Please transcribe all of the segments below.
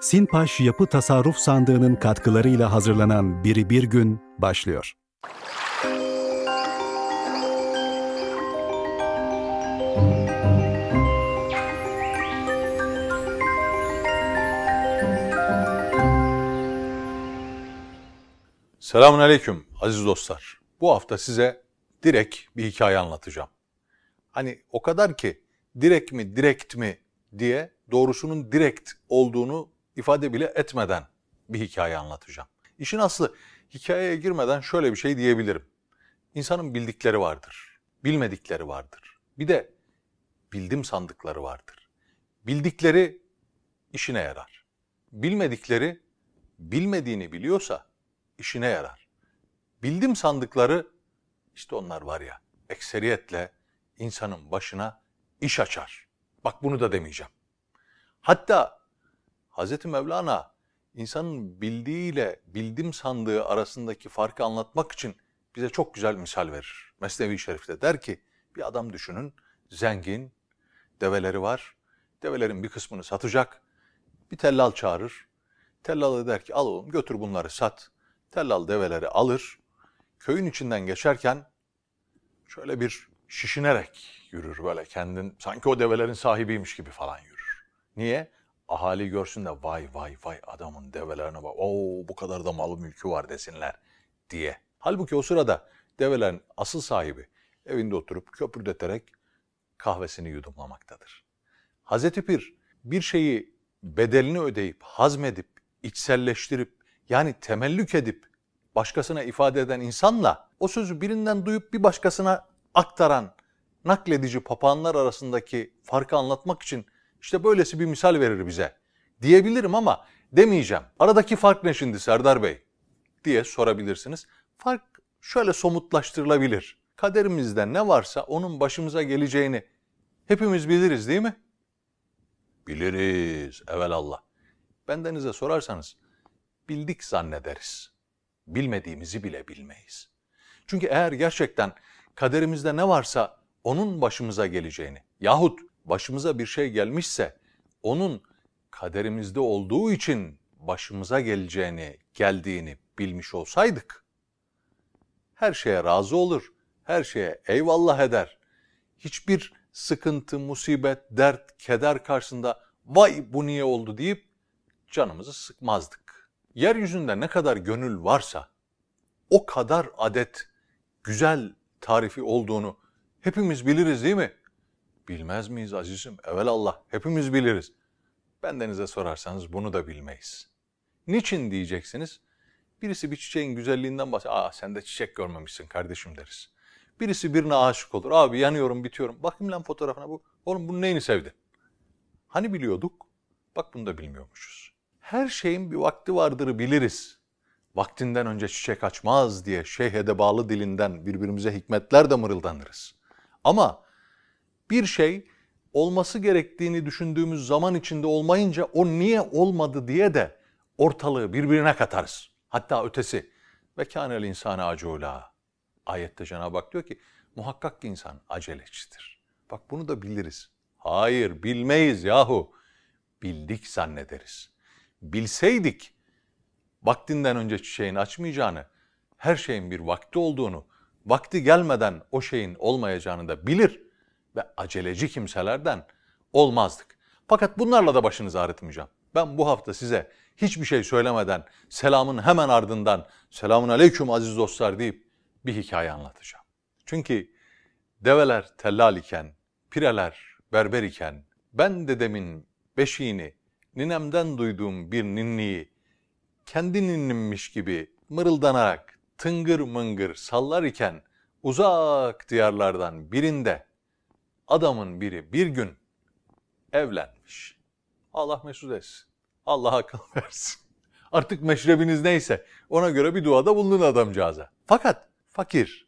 Sinpaş Yapı Tasarruf Sandığı'nın katkılarıyla hazırlanan Biri Bir Gün başlıyor. Selamun Aleyküm aziz dostlar. Bu hafta size direkt bir hikaye anlatacağım. Hani o kadar ki direkt mi direkt mi diye doğrusunun direkt olduğunu ifade bile etmeden bir hikaye anlatacağım. İşin aslı hikayeye girmeden şöyle bir şey diyebilirim. İnsanın bildikleri vardır, bilmedikleri vardır. Bir de bildim sandıkları vardır. Bildikleri işine yarar. Bilmedikleri bilmediğini biliyorsa işine yarar. Bildim sandıkları işte onlar var ya ekseriyetle insanın başına iş açar. Bak bunu da demeyeceğim. Hatta Hazreti Mevlana insanın bildiğiyle bildim sandığı arasındaki farkı anlatmak için bize çok güzel misal verir. Mesnevi Şerif'te der ki bir adam düşünün zengin, develeri var. Develerin bir kısmını satacak. Bir tellal çağırır. Tellalı der ki al oğlum götür bunları sat. Tellal develeri alır. Köyün içinden geçerken şöyle bir şişinerek yürür böyle kendin sanki o develerin sahibiymiş gibi falan yürür. Niye? Ahali görsün de vay vay vay adamın develerine bak. Oo bu kadar da malı mülkü var desinler diye. Halbuki o sırada develerin asıl sahibi evinde oturup köpürdeterek kahvesini yudumlamaktadır. Hazreti Pir bir şeyi bedelini ödeyip, hazmedip, içselleştirip yani temellük edip başkasına ifade eden insanla o sözü birinden duyup bir başkasına aktaran nakledici papağanlar arasındaki farkı anlatmak için işte böylesi bir misal verir bize diyebilirim ama demeyeceğim. Aradaki fark ne şimdi Serdar Bey diye sorabilirsiniz. Fark şöyle somutlaştırılabilir. Kaderimizde ne varsa onun başımıza geleceğini hepimiz biliriz değil mi? Biliriz evelallah. Bendenize sorarsanız bildik zannederiz. Bilmediğimizi bile bilmeyiz. Çünkü eğer gerçekten kaderimizde ne varsa onun başımıza geleceğini yahut başımıza bir şey gelmişse onun kaderimizde olduğu için başımıza geleceğini, geldiğini bilmiş olsaydık her şeye razı olur, her şeye eyvallah eder. Hiçbir sıkıntı, musibet, dert, keder karşısında vay bu niye oldu deyip canımızı sıkmazdık. Yeryüzünde ne kadar gönül varsa o kadar adet güzel tarifi olduğunu hepimiz biliriz değil mi? Bilmez miyiz azizim? Evelallah hepimiz biliriz. Bendenize sorarsanız bunu da bilmeyiz. Niçin diyeceksiniz? Birisi bir çiçeğin güzelliğinden bahsediyor. Aa sen de çiçek görmemişsin kardeşim deriz. Birisi birine aşık olur. Abi yanıyorum bitiyorum. Bakayım lan fotoğrafına bu. Oğlum bunun neyini sevdin? Hani biliyorduk? Bak bunu da bilmiyormuşuz. Her şeyin bir vakti vardır biliriz. Vaktinden önce çiçek açmaz diye şeyhede bağlı dilinden birbirimize hikmetler de mırıldanırız. Ama bir şey olması gerektiğini düşündüğümüz zaman içinde olmayınca o niye olmadı diye de ortalığı birbirine katarız. Hatta ötesi ve kânel insana acula. Ayette Cenab-ı Hak diyor ki muhakkak ki insan acelecidir. Bak bunu da biliriz. Hayır bilmeyiz yahu. Bildik zannederiz. Bilseydik vaktinden önce çiçeğin açmayacağını, her şeyin bir vakti olduğunu, vakti gelmeden o şeyin olmayacağını da bilir ve aceleci kimselerden olmazdık. Fakat bunlarla da başınızı ağrıtmayacağım. Ben bu hafta size hiçbir şey söylemeden selamın hemen ardından selamun aleyküm aziz dostlar deyip bir hikaye anlatacağım. Çünkü develer tellal iken, pireler berber iken ben dedemin beşiğini ninemden duyduğum bir ninniyi kendi ninnimmiş gibi mırıldanarak tıngır mıngır sallar iken uzak diyarlardan birinde adamın biri bir gün evlenmiş. Allah mesut etsin. Allah akıl versin. Artık meşrebiniz neyse ona göre bir duada bulunun adamcağıza. Fakat fakir.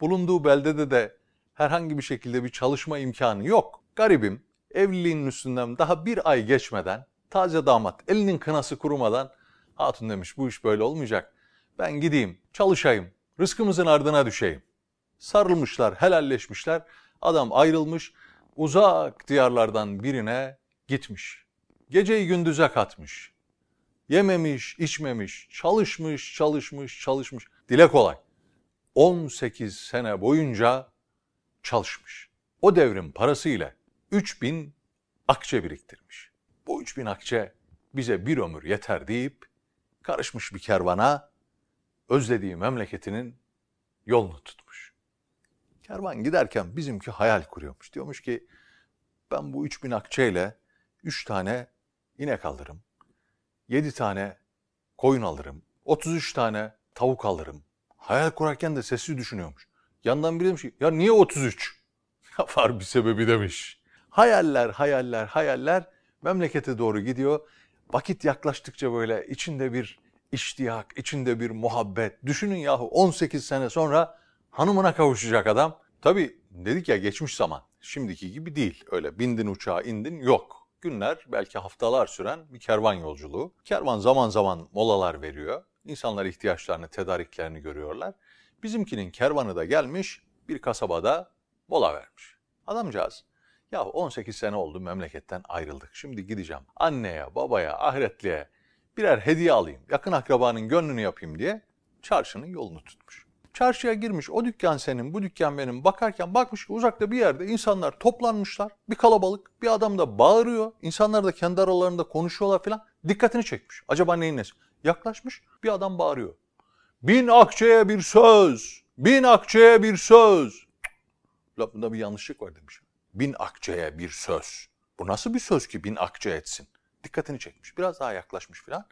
Bulunduğu beldede de herhangi bir şekilde bir çalışma imkanı yok. Garibim evliliğinin üstünden daha bir ay geçmeden taze damat elinin kınası kurumadan hatun demiş bu iş böyle olmayacak. Ben gideyim çalışayım rızkımızın ardına düşeyim. Sarılmışlar helalleşmişler adam ayrılmış uzak diyarlardan birine gitmiş. Geceyi gündüze katmış. Yememiş, içmemiş, çalışmış, çalışmış, çalışmış. Dile kolay. 18 sene boyunca çalışmış. O devrin parasıyla 3000 akçe biriktirmiş. Bu 3000 akçe bize bir ömür yeter deyip karışmış bir kervana özlediği memleketinin yolunu tutmuş. Kervan giderken bizimki hayal kuruyormuş. Diyormuş ki ben bu 3000 akçeyle 3 tane inek alırım. 7 tane koyun alırım. 33 tane tavuk alırım. Hayal kurarken de sessiz düşünüyormuş. Yandan biri demiş ki ya niye 33? Var bir sebebi demiş. Hayaller, hayaller, hayaller memlekete doğru gidiyor. Vakit yaklaştıkça böyle içinde bir iştiyak, içinde bir muhabbet. Düşünün yahu 18 sene sonra hanımına kavuşacak adam. Tabii dedik ya geçmiş zaman. Şimdiki gibi değil. Öyle bindin uçağa indin yok. Günler belki haftalar süren bir kervan yolculuğu. Kervan zaman zaman molalar veriyor. İnsanlar ihtiyaçlarını, tedariklerini görüyorlar. Bizimkinin kervanı da gelmiş bir kasabada mola vermiş. Adamcağız ya 18 sene oldu memleketten ayrıldık. Şimdi gideceğim anneye, babaya, ahiretliye birer hediye alayım. Yakın akrabanın gönlünü yapayım diye çarşının yolunu tutmuş. Çarşıya girmiş o dükkan senin bu dükkan benim bakarken bakmış ki uzakta bir yerde insanlar toplanmışlar. Bir kalabalık bir adam da bağırıyor. İnsanlar da kendi aralarında konuşuyorlar falan. Dikkatini çekmiş. Acaba neyin nesi? Yaklaşmış bir adam bağırıyor. Bin akçeye bir söz. Bin akçeye bir söz. La bunda bir yanlışlık var demiş. Bin akçeye bir söz. Bu nasıl bir söz ki bin akçe etsin? Dikkatini çekmiş. Biraz daha yaklaşmış filan.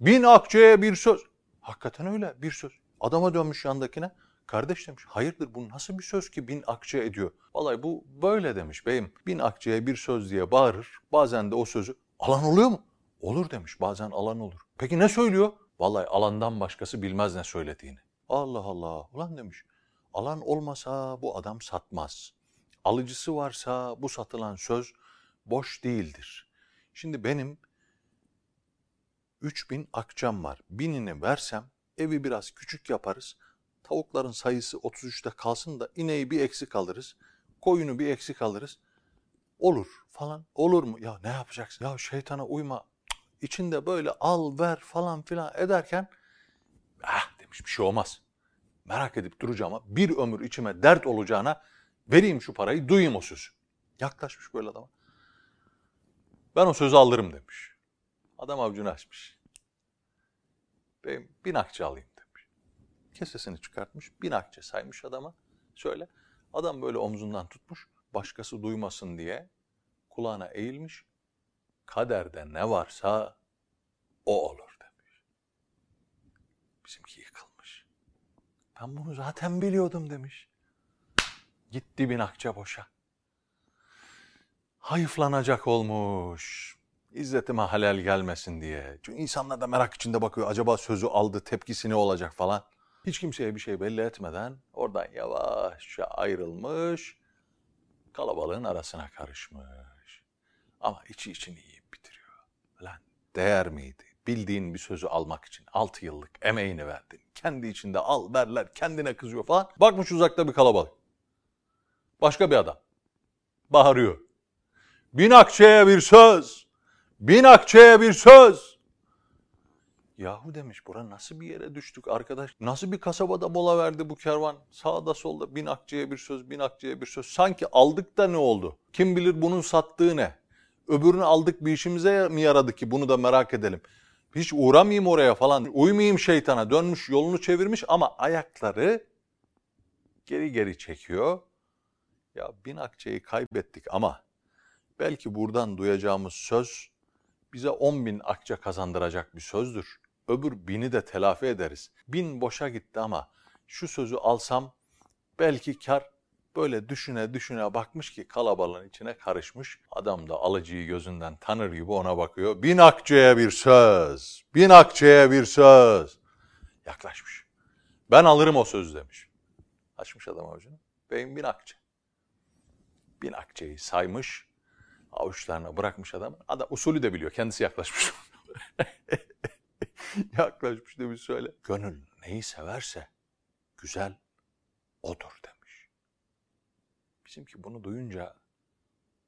Bin akçeye bir söz. Hakikaten öyle bir söz. Adama dönmüş yandakine. Kardeş demiş hayırdır bu nasıl bir söz ki bin akçe ediyor? Vallahi bu böyle demiş beyim. Bin akçeye bir söz diye bağırır. Bazen de o sözü alan oluyor mu? Olur demiş bazen alan olur. Peki ne söylüyor? Vallahi alandan başkası bilmez ne söylediğini. Allah Allah ulan demiş. Alan olmasa bu adam satmaz. Alıcısı varsa bu satılan söz boş değildir. Şimdi benim 3000 akçam var. Binini versem evi biraz küçük yaparız. Tavukların sayısı 33'te kalsın da ineği bir eksik alırız. Koyunu bir eksik alırız. Olur falan. Olur mu? Ya ne yapacaksın? Ya şeytana uyma. İçinde böyle al ver falan filan ederken ah demiş bir şey olmaz. Merak edip duracağım ama bir ömür içime dert olacağına vereyim şu parayı duyayım o sözü. Yaklaşmış böyle adama. Ben o sözü alırım demiş. Adam avucunu açmış. Ben bin akçe alayım demiş. Kesesini çıkartmış. Bin akçe saymış adama. Şöyle. Adam böyle omzundan tutmuş. Başkası duymasın diye kulağına eğilmiş. Kaderde ne varsa o olur demiş. Bizimki yıkılmış. Ben bunu zaten biliyordum demiş. Gitti bin akçe boşa. Hayıflanacak olmuş. İzzetime halel gelmesin diye. Çünkü insanlar da merak içinde bakıyor. Acaba sözü aldı, tepkisi ne olacak falan. Hiç kimseye bir şey belli etmeden oradan yavaşça ayrılmış. Kalabalığın arasına karışmış. Ama içi içini yiyip bitiriyor. Lan değer miydi? Bildiğin bir sözü almak için 6 yıllık emeğini verdin. Kendi içinde al verler kendine kızıyor falan. Bakmış uzakta bir kalabalık. Başka bir adam. Bağırıyor. Bin akçeye bir söz. Bin akçeye bir söz. Yahu demiş bura nasıl bir yere düştük arkadaş? Nasıl bir kasabada mola verdi bu kervan? Sağda solda bin akçeye bir söz, bin akçeye bir söz. Sanki aldık da ne oldu? Kim bilir bunun sattığı ne? Öbürünü aldık bir işimize mi yaradı ki bunu da merak edelim. Hiç uğramayayım oraya falan. Uymayayım şeytana. Dönmüş yolunu çevirmiş ama ayakları geri geri çekiyor. Ya bin akçeyi kaybettik ama belki buradan duyacağımız söz bize on bin akçe kazandıracak bir sözdür. Öbür bini de telafi ederiz. Bin boşa gitti ama şu sözü alsam belki kar böyle düşüne düşüne bakmış ki kalabalığın içine karışmış. Adam da alıcıyı gözünden tanır gibi ona bakıyor. Bin akçeye bir söz, bin akçeye bir söz. Yaklaşmış. Ben alırım o söz demiş. Açmış adam avucunu. Beyim bin akçe. Bin akçeyi saymış. Avuçlarına bırakmış adam. Adam usulü de biliyor. Kendisi yaklaşmış. yaklaşmış demiş söyle. Gönül neyi severse güzel odur demiş. Bizimki bunu duyunca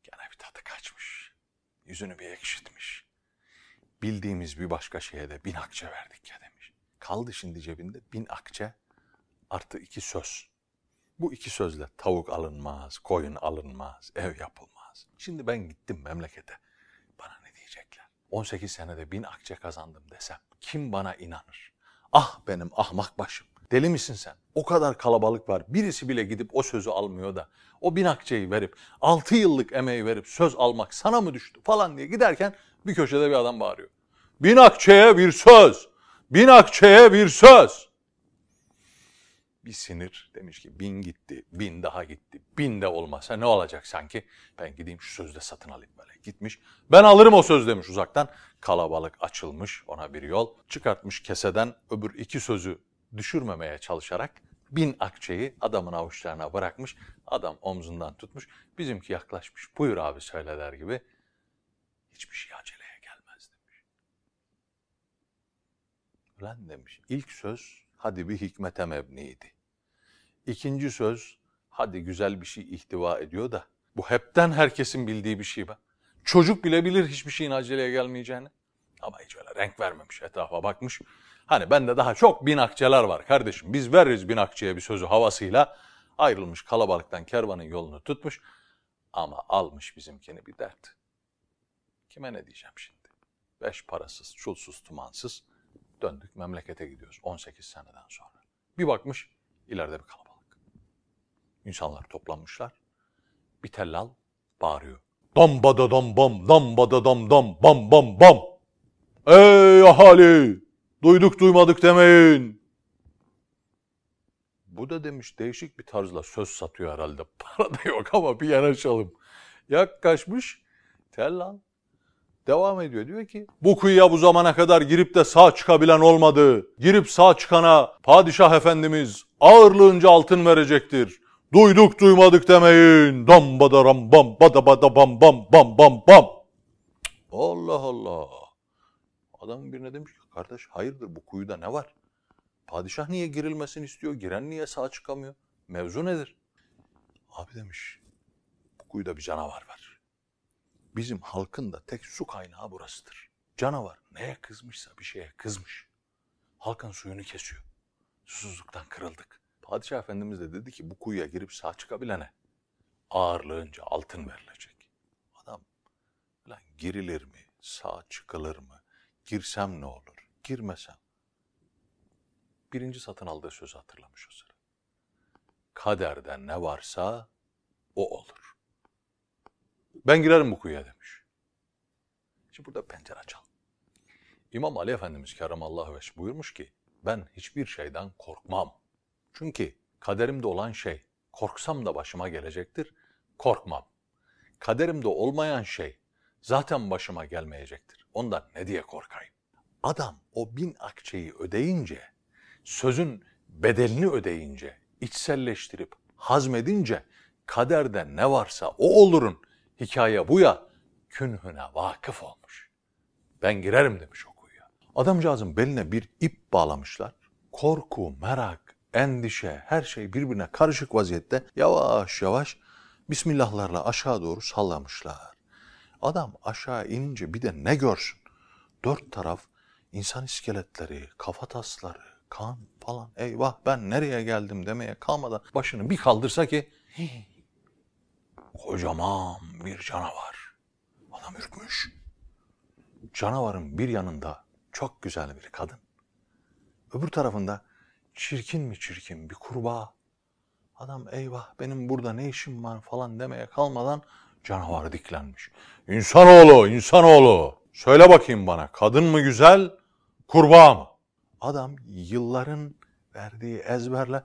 gene bir tadı kaçmış. Yüzünü bir ekşitmiş. bildiğimiz bir başka şeye de bin akçe verdik ya demiş. Kaldı şimdi cebinde bin akçe artı iki söz. Bu iki sözle tavuk alınmaz, koyun alınmaz, ev yapılmaz. Şimdi ben gittim memlekete. Bana ne diyecekler? 18 senede bin akçe kazandım desem kim bana inanır? Ah benim ahmak başım. Deli misin sen? O kadar kalabalık var. Birisi bile gidip o sözü almıyor da o bin akçeyi verip 6 yıllık emeği verip söz almak sana mı düştü falan diye giderken bir köşede bir adam bağırıyor. Bin akçeye bir söz. Bin akçeye bir söz. Bir sinir demiş ki bin gitti, bin daha gitti. Bin de olmasa ne olacak sanki? Ben gideyim şu sözde satın alayım böyle. Gitmiş. Ben alırım o söz demiş uzaktan. Kalabalık açılmış ona bir yol. Çıkartmış keseden öbür iki sözü düşürmemeye çalışarak bin akçeyi adamın avuçlarına bırakmış. Adam omzundan tutmuş. Bizimki yaklaşmış. Buyur abi söyle der gibi. Hiçbir şey aceleye gelmez demiş. Ulan demiş. İlk söz hadi bir hikmete mebniydi. İkinci söz hadi güzel bir şey ihtiva ediyor da bu hepten herkesin bildiği bir şey be. Çocuk bile bilir hiçbir şeyin aceleye gelmeyeceğini. Ama hiç öyle renk vermemiş etrafa bakmış. Hani bende daha çok bin akçeler var kardeşim. Biz veririz bin akçeye bir sözü havasıyla. Ayrılmış kalabalıktan kervanın yolunu tutmuş. Ama almış bizimkini bir dert. Kime ne diyeceğim şimdi? Beş parasız, çulsuz, tumansız döndük memlekete gidiyoruz 18 seneden sonra. Bir bakmış ileride bir kalabalık. İnsanlar toplanmışlar. Bir tellal bağırıyor. Dam bada dam bam, dam bada dam dam, bam bam bam. Ey ahali! Duyduk duymadık demeyin. Bu da demiş değişik bir tarzla söz satıyor herhalde. Para da yok ama bir yanaşalım. Yaklaşmış tellal devam ediyor. Diyor ki bu kuyuya bu zamana kadar girip de sağ çıkabilen olmadı. Girip sağ çıkana padişah efendimiz ağırlığınca altın verecektir. Duyduk duymadık demeyin. Dam bada ram bam bada bada bam bam bam bam bam. Allah Allah. Adamın birine demiş ki kardeş hayırdır bu kuyuda ne var? Padişah niye girilmesini istiyor? Giren niye sağ çıkamıyor? Mevzu nedir? Abi demiş bu kuyuda bir canavar var. Bizim halkın da tek su kaynağı burasıdır. Canavar neye kızmışsa bir şeye kızmış. Halkın suyunu kesiyor. Susuzluktan kırıldık. Padişah Efendimiz de dedi ki bu kuyuya girip sağ çıkabilene ağırlığınca altın verilecek. Adam lan girilir mi? Sağ çıkılır mı? Girsem ne olur? Girmesem. Birinci satın aldığı sözü hatırlamış o sıra. Kaderde ne varsa o olur. Ben girerim bu kuyuya demiş. Şimdi burada pencere çal. İmam Ali Efendimiz Kerramallahu Veş buyurmuş ki ben hiçbir şeyden korkmam. Çünkü kaderimde olan şey korksam da başıma gelecektir, korkmam. Kaderimde olmayan şey zaten başıma gelmeyecektir. Ondan ne diye korkayım? Adam o bin akçeyi ödeyince, sözün bedelini ödeyince, içselleştirip hazmedince kaderde ne varsa o olurun hikaye bu ya künhüne vakıf olmuş. Ben girerim demiş o kuyuya. Adamcağızın beline bir ip bağlamışlar. Korku, merak, endişe, her şey birbirine karışık vaziyette yavaş yavaş Bismillahlarla aşağı doğru sallamışlar. Adam aşağı inince bir de ne görsün? Dört taraf insan iskeletleri, kafa tasları, kan falan. Eyvah ben nereye geldim demeye kalmadan başını bir kaldırsa ki kocaman bir canavar. Adam ürkmüş. Canavarın bir yanında çok güzel bir kadın. Öbür tarafında çirkin mi çirkin bir kurbağa. Adam eyvah benim burada ne işim var falan demeye kalmadan canavar diklenmiş. İnsanoğlu, insanoğlu. Söyle bakayım bana kadın mı güzel, kurbağa mı? Adam yılların verdiği ezberle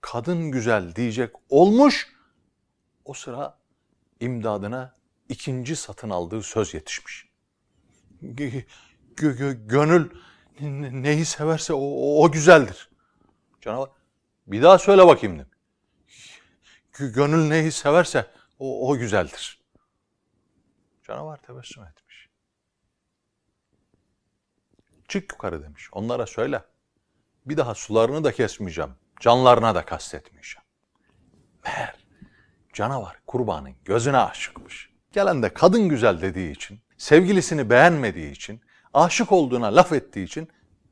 kadın güzel diyecek olmuş. O sıra imdadına ikinci satın aldığı söz yetişmiş. Gö- gönül neyi severse o, o güzeldir. Canavar bir daha söyle bakayım dedim. Gönül neyi severse o, o güzeldir. Canavar tebessüm etmiş. Çık yukarı demiş. Onlara söyle. Bir daha sularını da kesmeyeceğim. Canlarına da kastetmeyeceğim. Meğer canavar kurbanın gözüne aşıkmış. Gelen de kadın güzel dediği için, sevgilisini beğenmediği için aşık olduğuna laf ettiği için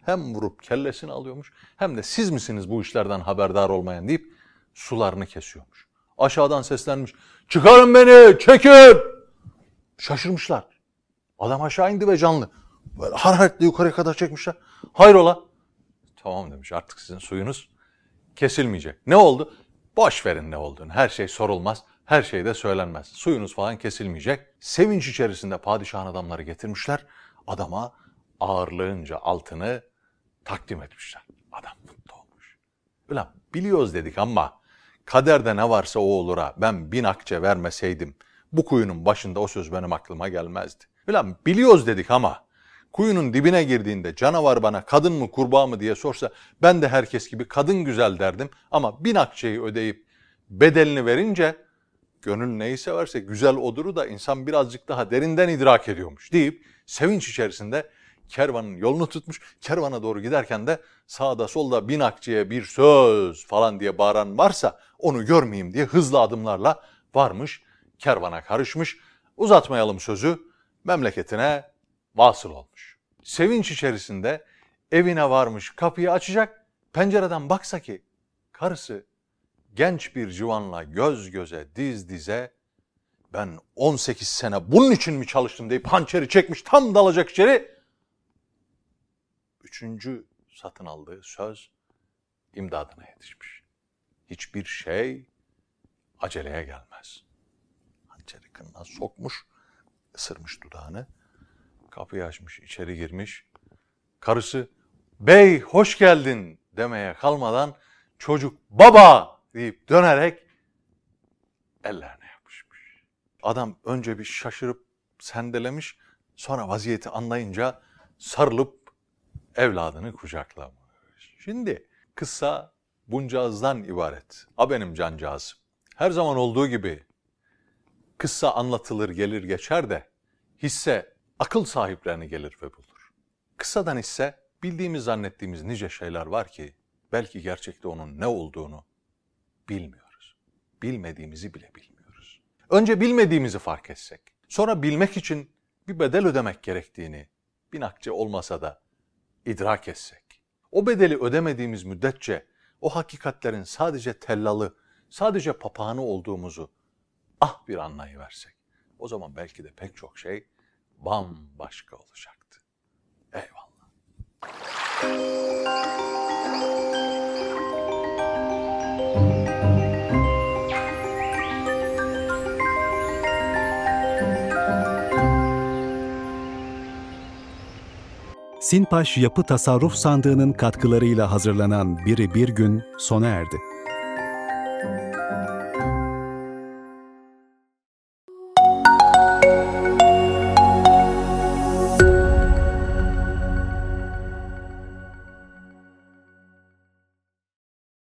hem vurup kellesini alıyormuş hem de siz misiniz bu işlerden haberdar olmayan deyip sularını kesiyormuş. Aşağıdan seslenmiş. Çıkarın beni çekin. Şaşırmışlar. Adam aşağı indi ve canlı. Böyle hararetle yukarıya kadar çekmişler. Hayrola? Tamam demiş artık sizin suyunuz kesilmeyecek. Ne oldu? Boş verin ne olduğunu. Her şey sorulmaz. Her şey de söylenmez. Suyunuz falan kesilmeyecek. Sevinç içerisinde padişahın adamları getirmişler. Adama ağırlığınca altını takdim etmişler. Adam mutlu olmuş. Ulan biliyoruz dedik ama kaderde ne varsa o olura ben bin akçe vermeseydim bu kuyunun başında o söz benim aklıma gelmezdi. Ulan biliyoruz dedik ama kuyunun dibine girdiğinde canavar bana kadın mı kurbağa mı diye sorsa ben de herkes gibi kadın güzel derdim ama bin akçeyi ödeyip bedelini verince gönül neyi severse güzel oduru da insan birazcık daha derinden idrak ediyormuş deyip sevinç içerisinde kervanın yolunu tutmuş. Kervana doğru giderken de sağda solda bin akçeye bir söz falan diye bağıran varsa onu görmeyeyim diye hızlı adımlarla varmış. Kervana karışmış. Uzatmayalım sözü memleketine vasıl olmuş. Sevinç içerisinde evine varmış kapıyı açacak pencereden baksa ki karısı genç bir civanla göz göze diz dize ben 18 sene bunun için mi çalıştım deyip hançeri çekmiş tam dalacak içeri. Üçüncü satın aldığı söz imdadına yetişmiş. Hiçbir şey aceleye gelmez. Hançeri sokmuş, ısırmış dudağını, kapıyı açmış, içeri girmiş. Karısı, bey hoş geldin demeye kalmadan çocuk baba deyip dönerek ellerine yapışmış. Adam önce bir şaşırıp sendelemiş, sonra vaziyeti anlayınca sarılıp evladını kucaklamış. Şimdi kıssa buncağızdan ibaret. A benim cancağızım. Her zaman olduğu gibi kıssa anlatılır gelir geçer de hisse akıl sahiplerini gelir ve bulur. Kıssadan ise bildiğimiz zannettiğimiz nice şeyler var ki belki gerçekte onun ne olduğunu bilmiyoruz. Bilmediğimizi bile bilmiyoruz. Önce bilmediğimizi fark etsek, sonra bilmek için bir bedel ödemek gerektiğini bin akçe olmasa da idrak etsek, o bedeli ödemediğimiz müddetçe o hakikatlerin sadece tellalı, sadece papağanı olduğumuzu ah bir anlayıversek, o zaman belki de pek çok şey bambaşka olacaktı. Eyvallah. Sinpaş Yapı Tasarruf Sandığı'nın katkılarıyla hazırlanan Biri Bir Gün sona erdi.